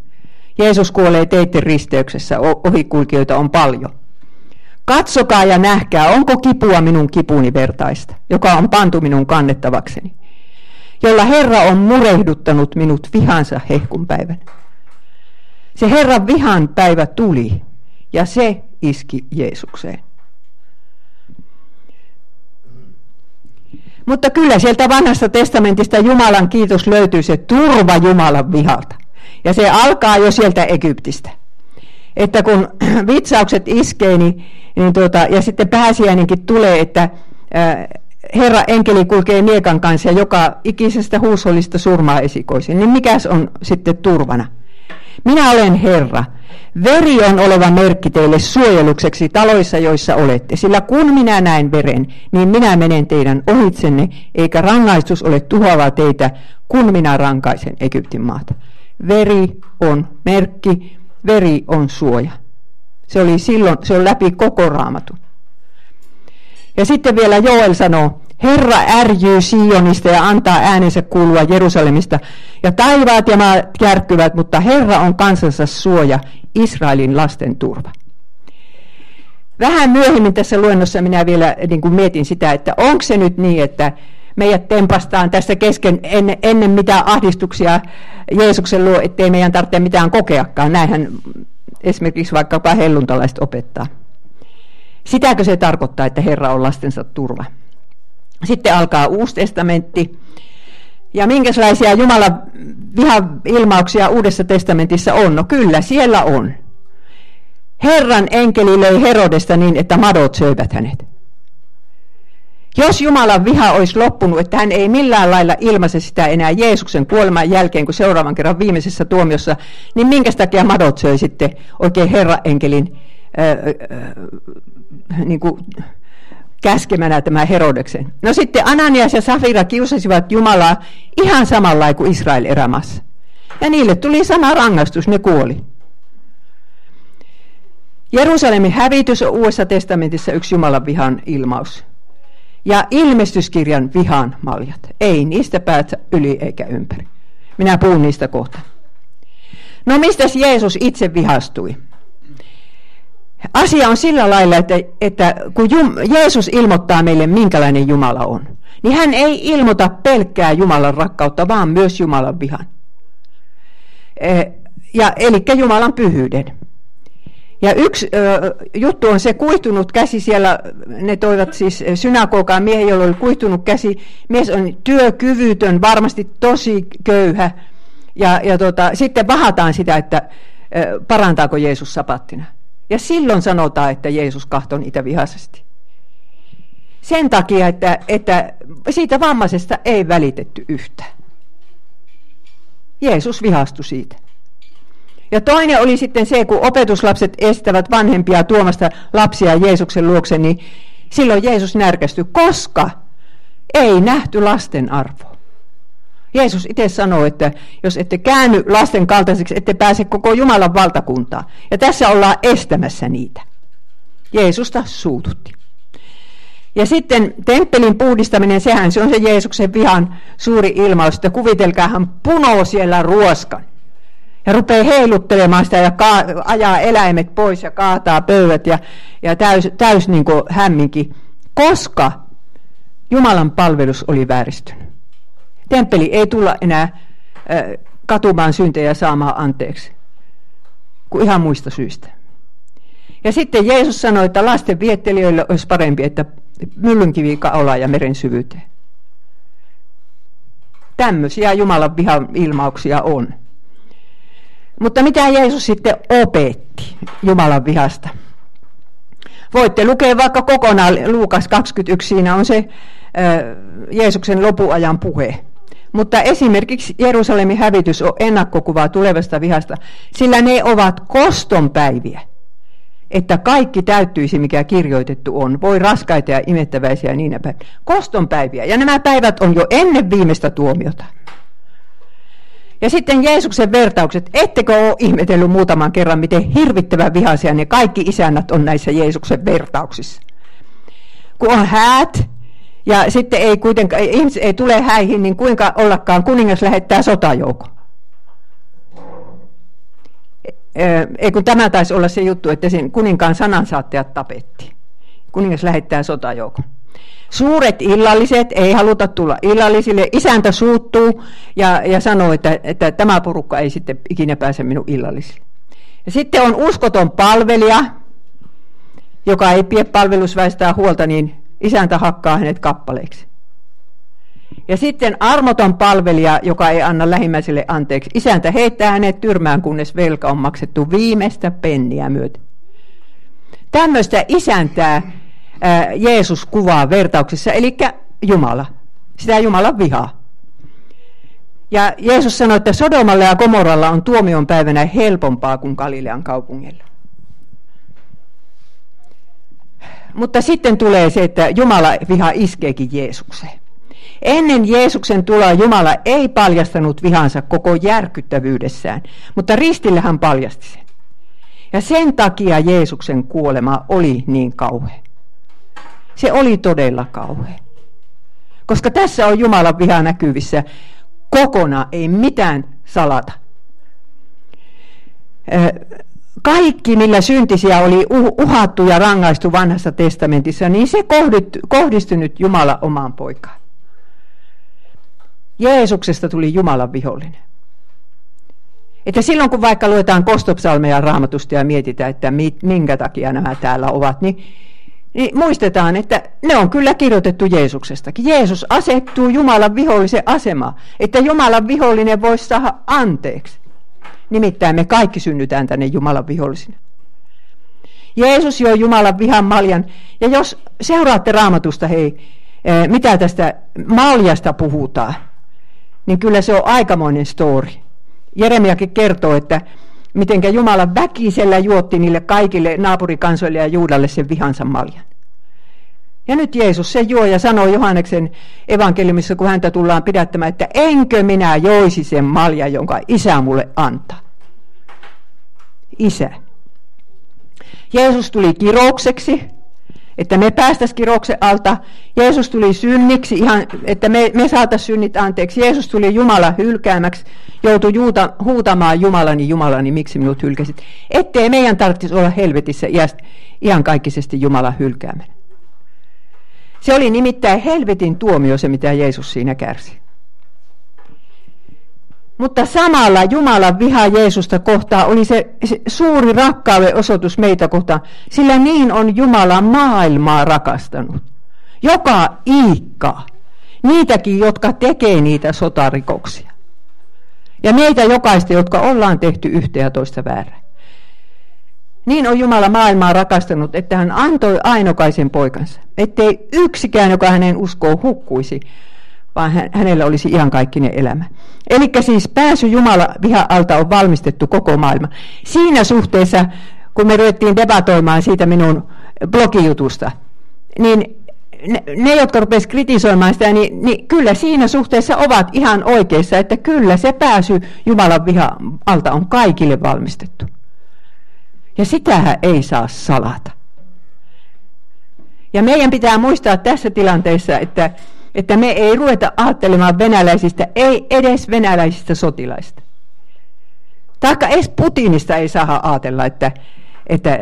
Jeesus kuolee teitten risteyksessä, ohikulkijoita on paljon. Katsokaa ja nähkää, onko kipua minun kipuni vertaista, joka on pantu minun kannettavakseni, jolla Herra on murehduttanut minut vihansa hehkun päivän. Se Herran vihan päivä tuli, ja se iski Jeesukseen. Mutta kyllä sieltä vanhasta testamentista Jumalan kiitos löytyy se turva Jumalan vihalta. Ja se alkaa jo sieltä Egyptistä. Että kun vitsaukset iskee, niin, niin tuota, ja sitten pääsiäinenkin tulee, että ää, Herra enkeli kulkee miekan kanssa ja joka ikisestä huusollista surmaa esikoisin. niin mikäs on sitten turvana? Minä olen Herra, Veri on oleva merkki teille suojelukseksi taloissa, joissa olette, sillä kun minä näen veren, niin minä menen teidän ohitsenne, eikä rangaistus ole tuhoava teitä, kun minä rankaisen Egyptin maata. Veri on merkki, veri on suoja. Se oli silloin, se on läpi koko raamatun. Ja sitten vielä Joel sanoo, Herra ärjyy Sionista ja antaa äänensä kuulua Jerusalemista. Ja taivaat ja maat kärkkyvät, mutta Herra on kansansa suoja, Israelin lasten turva. Vähän myöhemmin tässä luennossa minä vielä niin kuin mietin sitä, että onko se nyt niin, että meidät tempastaan tässä kesken ennen, ennen mitään ahdistuksia Jeesuksen luo, ettei meidän tarvitse mitään kokeakaan. Näinhän esimerkiksi vaikkapa helluntalaiset opettaa. Sitäkö se tarkoittaa, että Herra on lastensa turva? Sitten alkaa Uusi testamentti. Ja minkälaisia Jumalan viha-ilmauksia Uudessa testamentissa on? No kyllä, siellä on. Herran enkeli löi Herodesta niin, että madot söivät hänet. Jos Jumalan viha olisi loppunut, että hän ei millään lailla ilmaise sitä enää Jeesuksen kuoleman jälkeen kuin seuraavan kerran viimeisessä tuomiossa, niin minkä takia madot söi sitten oikein Herran enkelin äh, äh, niin kuin käskemänä tämä Herodeksen. No sitten Ananias ja Safira kiusasivat Jumalaa ihan samalla kuin Israel erämässä. Ja niille tuli sama rangaistus, ne kuoli. Jerusalemin hävitys on Uudessa testamentissa yksi Jumalan vihan ilmaus. Ja ilmestyskirjan vihan maljat. Ei niistä päätä yli eikä ympäri. Minä puhun niistä kohta. No mistä Jeesus itse vihastui? Asia on sillä lailla, että, että kun Jeesus ilmoittaa meille, minkälainen Jumala on, niin hän ei ilmoita pelkkää Jumalan rakkautta, vaan myös Jumalan vihan. E, ja, eli Jumalan pyhyyden. Ja yksi ö, juttu on se kuihtunut käsi siellä, ne toivat siis synagogaan miehen, jolla oli kuihtunut käsi. Mies on työkyvytön, varmasti tosi köyhä. Ja, ja tota, sitten vahataan sitä, että ö, parantaako Jeesus sapattina. Ja silloin sanotaan, että Jeesus kahtoi niitä vihaisesti. Sen takia, että, että siitä vammaisesta ei välitetty yhtään. Jeesus vihastui siitä. Ja toinen oli sitten se, kun opetuslapset estävät vanhempia tuomasta lapsia Jeesuksen luokse, niin silloin Jeesus närkästyi, koska ei nähty lasten arvoa. Jeesus itse sanoo, että jos ette käänny lasten kaltaiseksi, ette pääse koko Jumalan valtakuntaan. Ja tässä ollaan estämässä niitä. Jeesusta suututti. Ja sitten temppelin puhdistaminen, sehän se on se Jeesuksen vihan suuri ilmaus, että kuvitelkaa, hän punoo siellä ruoskan. Ja rupeaa heiluttelemaan sitä ja ka- ajaa eläimet pois ja kaataa pöydät ja, ja täys, täys niin hämminkin, koska Jumalan palvelus oli vääristynyt. Temppeli ei tulla enää katumaan syntejä saamaan anteeksi, kuin ihan muista syistä. Ja sitten Jeesus sanoi, että lasten viettelijöille olisi parempi, että myllynkivi kaolaa ja meren syvyyteen. Tämmöisiä Jumalan vihan ilmauksia on. Mutta mitä Jeesus sitten opetti Jumalan vihasta? Voitte lukea vaikka kokonaan Luukas 21, siinä on se Jeesuksen lopuajan puhe. Mutta esimerkiksi Jerusalemin hävitys on ennakkokuva tulevasta vihasta, sillä ne ovat kostonpäiviä. Että kaikki täyttyisi, mikä kirjoitettu on. Voi raskaita ja imettäväisiä niinä päivinä. Kostonpäiviä. Ja nämä päivät on jo ennen viimeistä tuomiota. Ja sitten Jeesuksen vertaukset. Ettekö ole ihmetellyt muutaman kerran, miten hirvittävän vihaisia ne kaikki isännät on näissä Jeesuksen vertauksissa? Kun on häät, ja sitten ei kuitenkaan, ihmiset ei tule häihin, niin kuinka ollakaan kuningas lähettää sotajoukon. Ei kun tämä taisi olla se juttu, että sen kuninkaan sanansaattajat tapetti. Kuningas lähettää sotajoukon. Suuret illalliset ei haluta tulla illallisille. Isäntä suuttuu ja, ja sanoo, että, että tämä porukka ei sitten ikinä pääse minun illallisille. Ja sitten on uskoton palvelija, joka ei pie palvelusväestää huolta, niin isäntä hakkaa hänet kappaleiksi. Ja sitten armoton palvelija, joka ei anna lähimmäiselle anteeksi. Isäntä heittää hänet tyrmään, kunnes velka on maksettu viimeistä penniä myöten. Tämmöistä isäntää ää, Jeesus kuvaa vertauksessa, eli Jumala. Sitä Jumalan vihaa. Ja Jeesus sanoi, että Sodomalla ja Gomorralla on tuomion päivänä helpompaa kuin Galilean kaupungilla. Mutta sitten tulee se, että Jumala viha iskeekin Jeesukseen. Ennen Jeesuksen tuloa Jumala ei paljastanut vihansa koko järkyttävyydessään, mutta ristillä hän paljasti sen. Ja sen takia Jeesuksen kuolema oli niin kauhea. Se oli todella kauhea. Koska tässä on Jumalan viha näkyvissä kokonaan, ei mitään salata. Kaikki, millä syntisiä oli uhattu ja rangaistu vanhassa testamentissa, niin se kohdistui nyt Jumala omaan poikaan. Jeesuksesta tuli Jumalan vihollinen. Että silloin kun vaikka luetaan kostopsalmeja raamatusta ja mietitään, että minkä takia nämä täällä ovat, niin, niin muistetaan, että ne on kyllä kirjoitettu Jeesuksestakin. Jeesus asettuu Jumalan vihollisen asemaan, että Jumalan vihollinen voisi saada anteeksi. Nimittäin me kaikki synnytään tänne Jumalan vihollisina. Jeesus joi Jumalan vihan maljan. Ja jos seuraatte raamatusta, hei, eh, mitä tästä maljasta puhutaan, niin kyllä se on aikamoinen story. Jeremiakin kertoo, että miten Jumala väkisellä juotti niille kaikille naapurikansoille ja Juudalle sen vihansa maljan. Ja nyt Jeesus se juo ja sanoo Johanneksen evankeliumissa, kun häntä tullaan pidättämään, että enkö minä joisi sen malja, jonka isä mulle antaa. Isä. Jeesus tuli kiroukseksi, että me päästäisiin kiroksen alta. Jeesus tuli synniksi, ihan, että me, me saataisiin synnit anteeksi. Jeesus tuli Jumala hylkäämäksi, joutui juuta, huutamaan Jumalani, Jumalani, miksi minut hylkäsit. Ettei meidän tarvitsisi olla helvetissä ihan kaikkisesti Jumala hylkääminen. Se oli nimittäin helvetin tuomio se, mitä Jeesus siinä kärsi. Mutta samalla Jumalan viha Jeesusta kohtaan oli se, se suuri rakkauden osoitus meitä kohtaan, sillä niin on Jumala maailmaa rakastanut. Joka iikkaa. Niitäkin, jotka tekee niitä sotarikoksia. Ja meitä jokaista, jotka ollaan tehty yhtä ja toista väärää. Niin on Jumala maailmaa rakastanut, että hän antoi ainokaisen poikansa, ettei yksikään, joka hänen uskoo, hukkuisi, vaan hänellä olisi ihan kaikkinen elämä. Eli siis pääsy Jumala viha alta on valmistettu koko maailma. Siinä suhteessa, kun me ruvettiin debatoimaan siitä minun blogijutusta, niin ne, ne jotka rupesivat kritisoimaan sitä, niin, niin kyllä siinä suhteessa ovat ihan oikeassa, että kyllä se pääsy Jumalan viha alta on kaikille valmistettu. Ja sitähän ei saa salata. Ja meidän pitää muistaa tässä tilanteessa, että että me ei ruveta ajattelemaan venäläisistä, ei edes venäläisistä sotilaista. Taikka edes Putinista ei saa ajatella, että, että äh,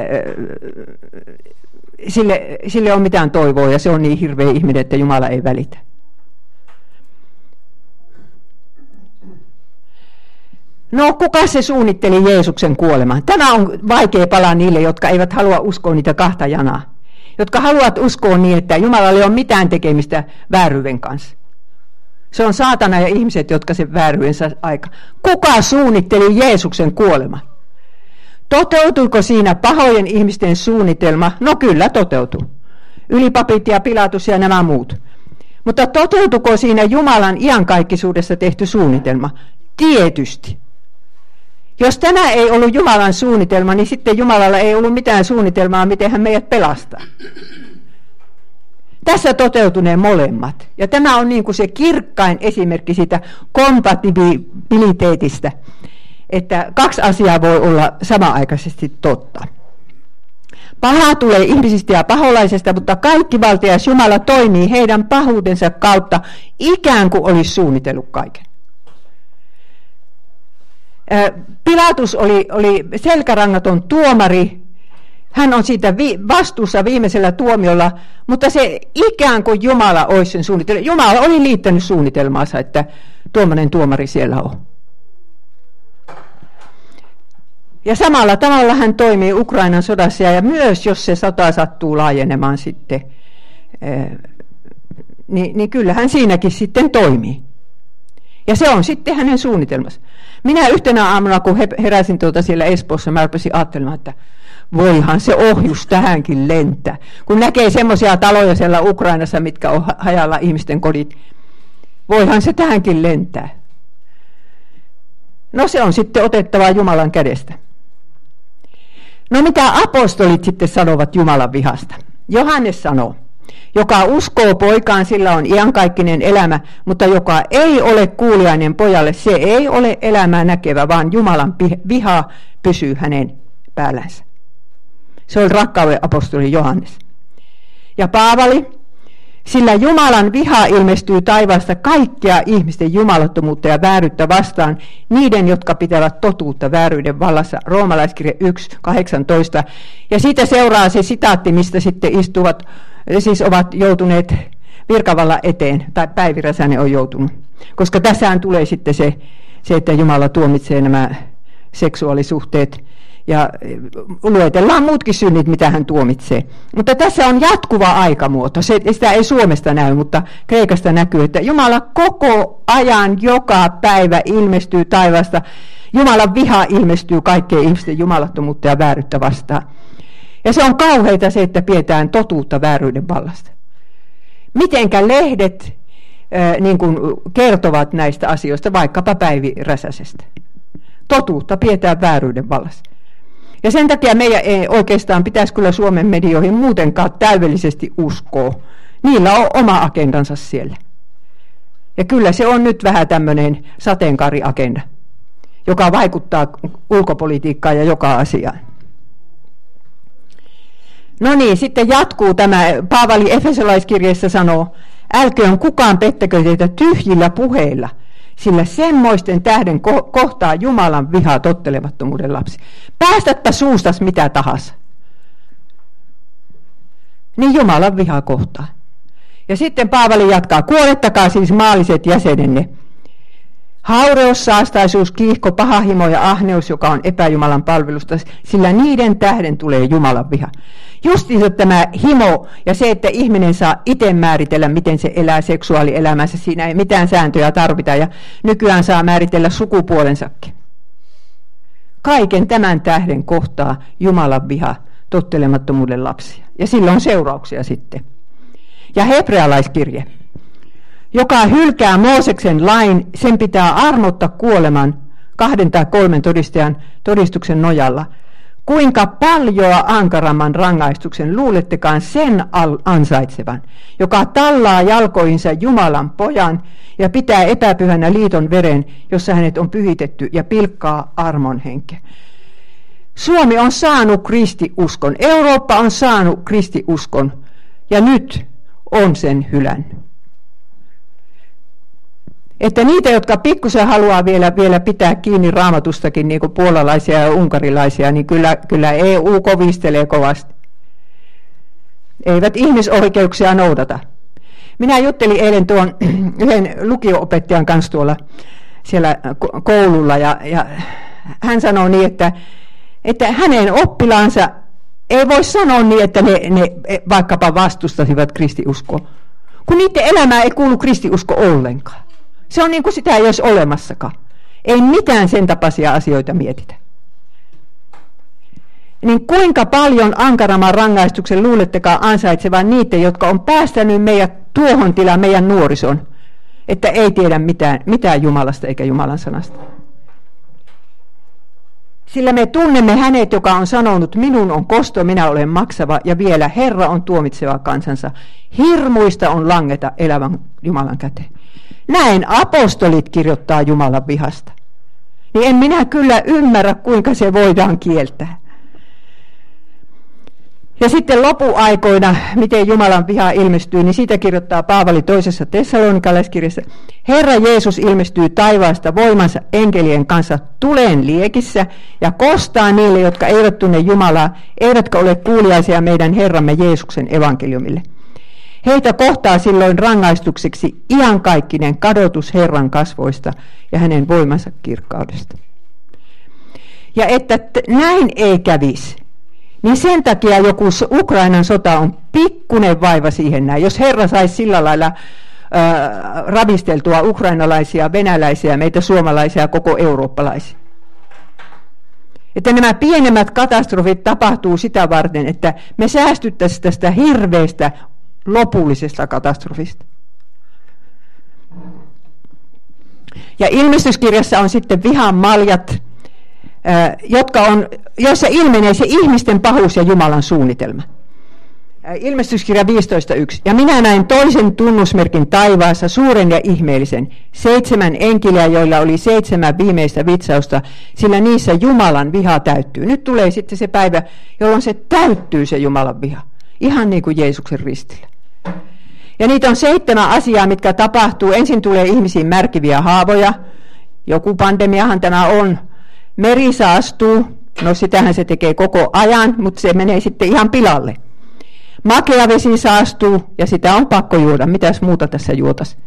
sille, sille on mitään toivoa ja se on niin hirveä ihminen, että Jumala ei välitä. No, kuka se suunnitteli Jeesuksen kuoleman? Tämä on vaikea pala niille, jotka eivät halua uskoa niitä kahta janaa jotka haluavat uskoa niin, että Jumalalla ei ole mitään tekemistä vääryyden kanssa. Se on saatana ja ihmiset, jotka sen vääryyensä aika. Kuka suunnitteli Jeesuksen kuolema? Toteutuiko siinä pahojen ihmisten suunnitelma? No kyllä toteutuu. Ylipapit ja Pilatus ja nämä muut. Mutta toteutuko siinä Jumalan iankaikkisuudessa tehty suunnitelma? Tietysti. Jos tämä ei ollut Jumalan suunnitelma, niin sitten Jumalalla ei ollut mitään suunnitelmaa, miten hän meidät pelastaa. Tässä toteutuneen molemmat. Ja tämä on niin kuin se kirkkain esimerkki siitä kompatibiliteetistä, että kaksi asiaa voi olla samaaikaisesti totta. Paha tulee ihmisistä ja paholaisesta, mutta kaikki valtias Jumala toimii heidän pahuudensa kautta ikään kuin olisi suunnitellut kaiken. Pilatus oli, oli selkärangaton tuomari, hän on siitä vi- vastuussa viimeisellä tuomiolla, mutta se ikään kuin Jumala olisi sen suunnitelma. Jumala oli liittänyt suunnitelmaansa, että tuommoinen tuomari siellä on. Ja samalla tavalla hän toimii Ukrainan sodassa ja myös jos se sota sattuu laajenemaan sitten niin, niin kyllähän siinäkin sitten toimii. Ja se on sitten hänen suunnitelmansa. Minä yhtenä aamuna, kun heräsin tuota siellä Espoossa, mä rupesin ajattelemaan, että voihan se ohjus tähänkin lentää. Kun näkee semmoisia taloja siellä Ukrainassa, mitkä on hajalla ihmisten kodit, voihan se tähänkin lentää. No se on sitten otettava Jumalan kädestä. No mitä apostolit sitten sanovat Jumalan vihasta? Johannes sanoo, joka uskoo poikaan, sillä on iankaikkinen elämä, mutta joka ei ole kuulijainen pojalle, se ei ole elämää näkevä, vaan Jumalan viha pysyy hänen päällänsä. Se oli rakkauden apostoli Johannes. Ja Paavali, sillä Jumalan viha ilmestyy taivaasta kaikkea ihmisten jumalattomuutta ja vääryyttä vastaan, niiden, jotka pitävät totuutta vääryyden vallassa, roomalaiskirja 1.18. Ja siitä seuraa se sitaatti, mistä sitten istuvat, siis ovat joutuneet virkavalla eteen, tai Päivi Räsänen on joutunut. Koska tässähän tulee sitten se, se että Jumala tuomitsee nämä seksuaalisuhteet ja luetellaan muutkin synnit, mitä hän tuomitsee. Mutta tässä on jatkuva aikamuoto. Se, sitä ei Suomesta näy, mutta Kreikasta näkyy, että Jumala koko ajan, joka päivä ilmestyy taivasta. Jumalan viha ilmestyy kaikkeen ihmisten jumalattomuutta ja vääryyttä vastaan. Ja se on kauheita se, että pidetään totuutta vääryyden vallasta. Mitenkä lehdet niin kuin kertovat näistä asioista, vaikkapa Päivi Räsäsestä. Totuutta pidetään vääryyden vallassa. Ja sen takia meidän ei oikeastaan pitäisi kyllä Suomen medioihin muutenkaan täydellisesti uskoa. Niillä on oma agendansa siellä. Ja kyllä se on nyt vähän tämmöinen sateenkaariagenda, joka vaikuttaa ulkopolitiikkaan ja joka asiaan. No niin, sitten jatkuu tämä, Paavali Efesolaiskirjeessä sanoo, älköön kukaan pettäkö teitä tyhjillä puheilla – sillä semmoisten tähden ko- kohtaa Jumalan vihaa tottelemattomuuden lapsi. Päästäpä suustas mitä tahansa. Niin Jumalan vihaa kohtaa. Ja sitten Paavali jatkaa, kuolettakaa siis maalliset jäsenenne. Haureus, saastaisuus, kiihko, pahahimo ja ahneus, joka on epäjumalan palvelusta, sillä niiden tähden tulee Jumalan viha. Justiinsa tämä himo ja se, että ihminen saa itse määritellä, miten se elää seksuaalielämässä, siinä ei mitään sääntöjä tarvita ja nykyään saa määritellä sukupuolensakin. Kaiken tämän tähden kohtaa Jumalan viha tottelemattomuuden lapsia. Ja sillä on seurauksia sitten. Ja hebrealaiskirje, joka hylkää Mooseksen lain, sen pitää armotta kuoleman kahden tai kolmen todistajan todistuksen nojalla – Kuinka paljoa ankaramman rangaistuksen luulettekaan sen ansaitsevan, joka tallaa jalkoinsa Jumalan pojan ja pitää epäpyhänä liiton veren, jossa hänet on pyhitetty ja pilkkaa armon henke. Suomi on saanut kristiuskon, Eurooppa on saanut kristiuskon ja nyt on sen hylännyt. Että niitä, jotka pikkusen haluaa vielä, vielä pitää kiinni raamatustakin, niin kuin puolalaisia ja unkarilaisia, niin kyllä, kyllä EU kovistelee kovasti. Eivät ihmisoikeuksia noudata. Minä juttelin eilen tuon yhden lukioopettajan kanssa tuolla siellä koululla ja, ja hän sanoi niin, että, että hänen oppilaansa ei voi sanoa niin, että ne, ne vaikkapa vastustasivat kristiuskoa, kun niiden elämää ei kuulu kristiusko ollenkaan. Se on niin kuin sitä ei olisi olemassakaan. Ei mitään sen tapaisia asioita mietitä. Niin kuinka paljon ankaramman rangaistuksen luulettekaan ansaitsevan niitä, jotka on päästänyt meidät tuohon tilaan, meidän nuorison, että ei tiedä mitään, mitään Jumalasta eikä Jumalan sanasta. Sillä me tunnemme hänet, joka on sanonut, minun on kosto, minä olen maksava, ja vielä Herra on tuomitseva kansansa. Hirmuista on langeta elävän Jumalan käteen. Näin apostolit kirjoittaa Jumalan vihasta. Niin en minä kyllä ymmärrä, kuinka se voidaan kieltää. Ja sitten lopuaikoina, miten Jumalan viha ilmestyy, niin siitä kirjoittaa Paavali toisessa Tessalonikalaiskirjassa. Herra Jeesus ilmestyy taivaasta voimansa enkelien kanssa tuleen liekissä ja kostaa niille, jotka eivät tunne Jumalaa, eivätkä ole kuuliaisia meidän Herramme Jeesuksen evankeliumille. Heitä kohtaa silloin rangaistukseksi iankaikkinen kadotus Herran kasvoista ja hänen voimansa kirkkaudesta. Ja että näin ei kävisi, niin sen takia joku Ukrainan sota on pikkunen vaiva siihen näin. Jos Herra saisi sillä lailla ravisteltua ukrainalaisia, venäläisiä, meitä suomalaisia, koko eurooppalaisia. Että nämä pienemmät katastrofit tapahtuu sitä varten, että me säästyttäisiin tästä hirveästä lopullisesta katastrofista. Ja ilmestyskirjassa on sitten vihan maljat, jotka on, joissa ilmenee se ihmisten pahuus ja Jumalan suunnitelma. Ilmestyskirja 15.1. Ja minä näin toisen tunnusmerkin taivaassa, suuren ja ihmeellisen, seitsemän enkiliä, joilla oli seitsemän viimeistä vitsausta, sillä niissä Jumalan viha täyttyy. Nyt tulee sitten se päivä, jolloin se täyttyy se Jumalan viha. Ihan niin kuin Jeesuksen ristillä. Ja niitä on seitsemän asiaa, mitkä tapahtuu. Ensin tulee ihmisiin märkiviä haavoja. Joku pandemiahan tämä on. Meri saastuu. No sitähän se tekee koko ajan, mutta se menee sitten ihan pilalle. Makea vesi saastuu ja sitä on pakko juoda. Mitäs muuta tässä juotas?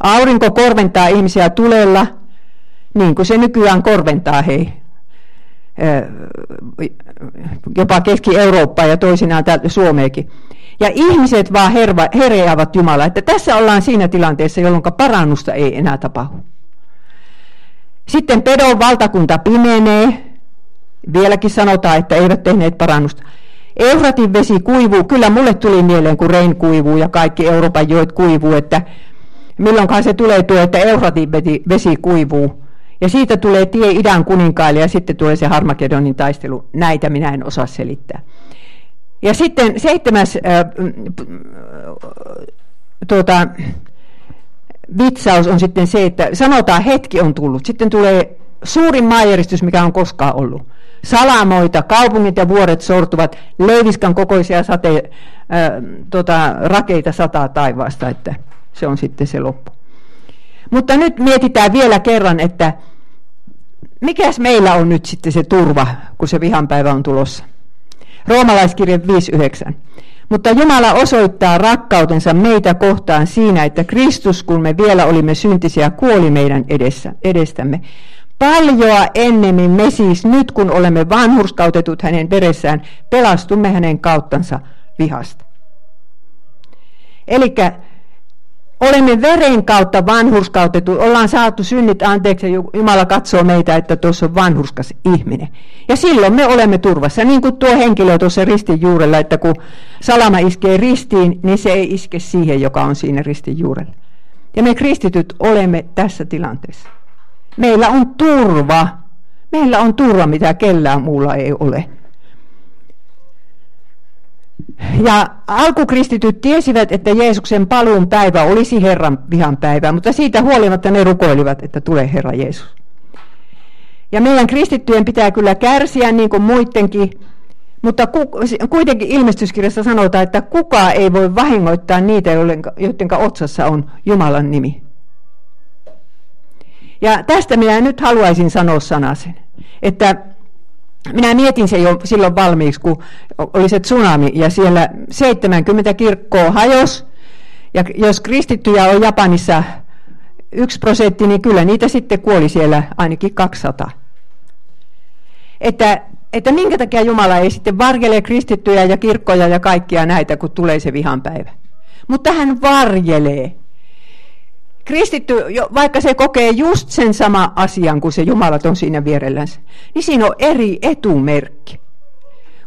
Aurinko korventaa ihmisiä tulella, niin kuin se nykyään korventaa hei. Jopa Keski-Eurooppaa ja toisinaan täältä Suomeekin. Ja ihmiset vaan herva, hereävät Jumala. Että tässä ollaan siinä tilanteessa, jolloin parannusta ei enää tapahdu. Sitten pedon valtakunta pimenee. Vieläkin sanotaan, että eivät tehneet parannusta. Eufratin vesi kuivuu. Kyllä mulle tuli mieleen, kun Rein kuivuu ja kaikki Euroopan joet kuivuu, että milloinkaan se tulee tuo, että Eufratin vesi kuivuu. Ja siitä tulee tie idän kuninkaille ja sitten tulee se Harmagedonin taistelu. Näitä minä en osaa selittää. Ja sitten seitsemäs äh, tuota, vitsaus on sitten se, että sanotaan hetki on tullut. Sitten tulee suurin maajäristys, mikä on koskaan ollut. Salamoita, kaupungit ja vuoret sortuvat, leiviskan kokoisia sate, äh, tuota, rakeita sataa taivaasta, että se on sitten se loppu. Mutta nyt mietitään vielä kerran, että mikäs meillä on nyt sitten se turva, kun se vihanpäivä on tulossa. Roomalaiskirje 5.9. Mutta Jumala osoittaa rakkautensa meitä kohtaan siinä, että Kristus, kun me vielä olimme syntisiä, kuoli meidän edessä, edestämme. Paljoa ennemmin me siis nyt, kun olemme vanhurskautetut hänen veressään, pelastumme hänen kauttansa vihasta. Eli Olemme veren kautta vanhurskautettu, ollaan saatu synnit anteeksi ja Jumala katsoo meitä, että tuossa on vanhurskas ihminen. Ja silloin me olemme turvassa, niin kuin tuo henkilö tuossa ristin juurella, että kun salama iskee ristiin, niin se ei iske siihen, joka on siinä ristin juurella. Ja me kristityt olemme tässä tilanteessa. Meillä on turva. Meillä on turva, mitä kellään muulla ei ole. Ja alkukristityt tiesivät, että Jeesuksen paluun päivä olisi Herran vihan päivä, mutta siitä huolimatta ne rukoilivat, että tulee Herra Jeesus. Ja meidän kristittyjen pitää kyllä kärsiä niin kuin muidenkin, mutta kuitenkin ilmestyskirjassa sanotaan, että kukaan ei voi vahingoittaa niitä, joiden otsassa on Jumalan nimi. Ja tästä minä nyt haluaisin sanoa sanasen, että minä mietin se jo silloin valmiiksi, kun oli se tsunami ja siellä 70 kirkkoa hajos. Ja jos kristittyjä on Japanissa yksi prosentti, niin kyllä niitä sitten kuoli siellä ainakin 200. Että, että minkä takia Jumala ei sitten varjele kristittyjä ja kirkkoja ja kaikkia näitä, kun tulee se vihanpäivä. Mutta hän varjelee. Kristitty, vaikka se kokee just sen sama asian kuin se Jumalaton siinä vierellänsä, niin siinä on eri etumerkki.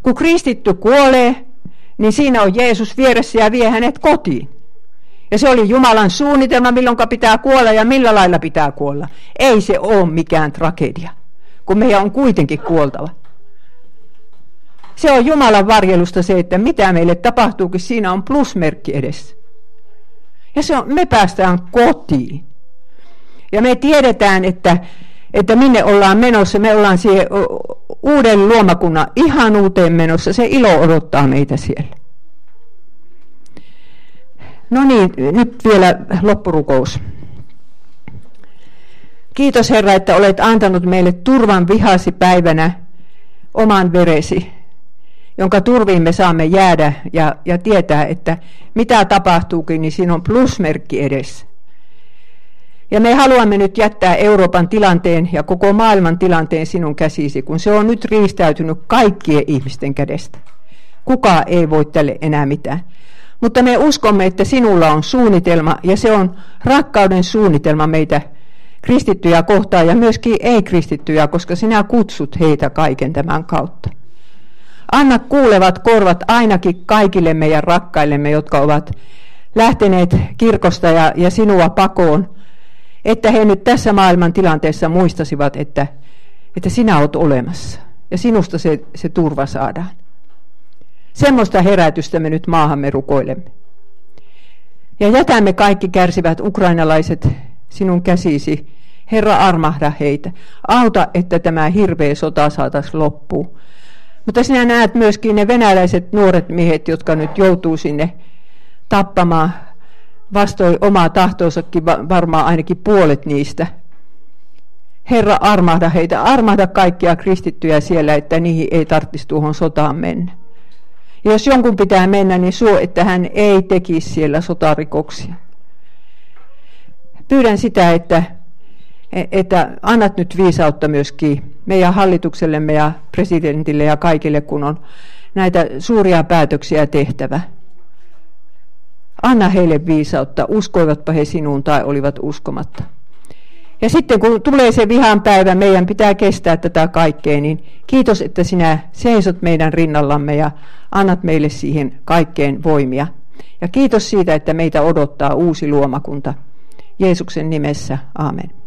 Kun kristitty kuolee, niin siinä on Jeesus vieressä ja vie hänet kotiin. Ja se oli Jumalan suunnitelma, milloin pitää kuolla ja millä lailla pitää kuolla. Ei se ole mikään tragedia, kun meidän on kuitenkin kuoltava. Se on Jumalan varjelusta se, että mitä meille tapahtuukin, siinä on plusmerkki edessä. Ja se on, me päästään kotiin. Ja me tiedetään, että, että minne ollaan menossa. Me ollaan siihen uuden luomakunnan ihan uuteen menossa. Se ilo odottaa meitä siellä. No niin, nyt vielä loppurukous. Kiitos Herra, että olet antanut meille turvan vihasi päivänä oman veresi jonka turviin me saamme jäädä ja, ja tietää, että mitä tapahtuukin, niin siinä on plusmerkki edessä. Ja me haluamme nyt jättää Euroopan tilanteen ja koko maailman tilanteen sinun käsisi, kun se on nyt riistäytynyt kaikkien ihmisten kädestä. Kuka ei voi tälle enää mitään. Mutta me uskomme, että sinulla on suunnitelma ja se on rakkauden suunnitelma meitä kristittyjä kohtaan ja myöskin ei-kristittyjä, koska sinä kutsut heitä kaiken tämän kautta. Anna kuulevat korvat ainakin kaikille meidän rakkaillemme, jotka ovat lähteneet kirkosta ja, ja sinua pakoon, että he nyt tässä maailman tilanteessa muistasivat, että, että sinä olet olemassa ja sinusta se, se turva saadaan. Semmoista herätystä me nyt maahamme rukoilemme. Ja jätämme kaikki kärsivät ukrainalaiset sinun käsisi. Herra, armahda heitä. Auta, että tämä hirveä sota saataisiin loppuun. Mutta sinä näet myöskin ne venäläiset nuoret miehet, jotka nyt joutuu sinne tappamaan vastoin omaa tahtoisakin varmaan ainakin puolet niistä. Herra, armahda heitä, armahda kaikkia kristittyjä siellä, että niihin ei tarvitsisi tuohon sotaan mennä. Ja jos jonkun pitää mennä, niin suo, että hän ei tekisi siellä sotarikoksia. Pyydän sitä, että, että annat nyt viisautta myöskin meidän hallituksellemme ja presidentille ja kaikille, kun on näitä suuria päätöksiä tehtävä. Anna heille viisautta, uskoivatpa he sinuun tai olivat uskomatta. Ja sitten kun tulee se vihan päivä, meidän pitää kestää tätä kaikkea, niin kiitos, että sinä seisot meidän rinnallamme ja annat meille siihen kaikkeen voimia. Ja kiitos siitä, että meitä odottaa uusi luomakunta. Jeesuksen nimessä, amen.